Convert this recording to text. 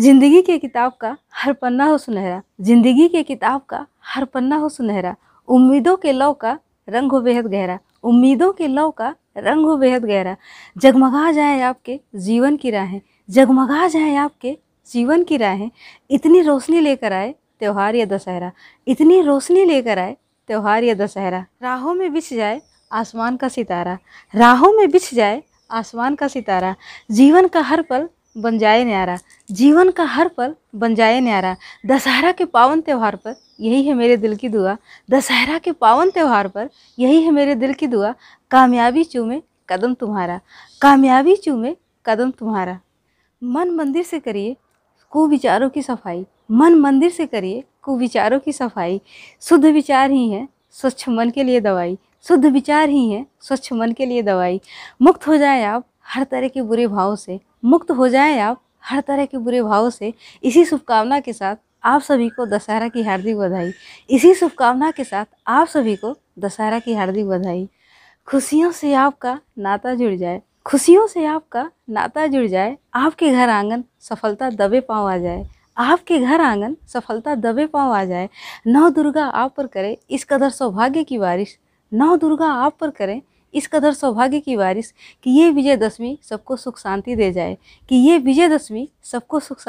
ज़िंदगी के किताब का हर पन्ना हो सुनहरा। ज़िंदगी के किताब का हर पन्ना हो सुनहरा। उम्मीदों के लौ का रंग हो बेहद गहरा। उम्मीदों के लौ का रंग हो बेहद गहरा। जगमगा जाए आपके जीवन की राहें। जगमगा जाए आपके जीवन की राहें। इतनी रोशनी लेकर आए त्यौहार या दशहरा। इतनी रोशनी लेकर आए त्यौहार या दशहरा। राहों में बिछ जाए आसमान का सितारा। राहों में बिछ जाए आसमान का सितारा। जीवन का हर पल बन जाए न्यारा। जीवन का हर पल बन जाए न्यारा। दशहरा के पावन त्यौहार पर यही है मेरे दिल की दुआ। दशहरा के पावन त्यौहार पर यही है मेरे दिल की दुआ। कामयाबी चूमे कदम तुम्हारा। कामयाबी चूमे कदम तुम्हारा। मन मंदिर से करिए कुविचारों की सफ़ाई। मन मंदिर से करिए कुविचारों की सफ़ाई। शुद्ध विचार ही है, स्वच्छ मन के लिए दवाई। शुद्ध विचार ही है, स्वच्छ मन के लिए दवाई। मुक्त हो जाए आप हर तरह के बुरे भावों से। मुक्त हो जाए आप हर तरह के बुरे भावों से। इसी शुभकामना के साथ आप सभी को दशहरा की हार्दिक बधाई। इसी शुभकामना के साथ आप सभी को दशहरा की हार्दिक बधाई। खुशियों से आपका नाता जुड़ जाए। खुशियों से आपका नाता जुड़ जाए। आपके घर आँगन सफलता दबे पाँव आ जाए। आपके घर आँगन सफलता दबे पाँव आ जाए। नौ दुर्गा आप पर करे इस कदर सौभाग्य की बारिश। नौ दुर्गा आप पर करें इस कदर सौभाग्य की बारिश कि ये विजयदशमी सबको सुख शांति दे जाए, कि ये विजयदशमी सबको सुख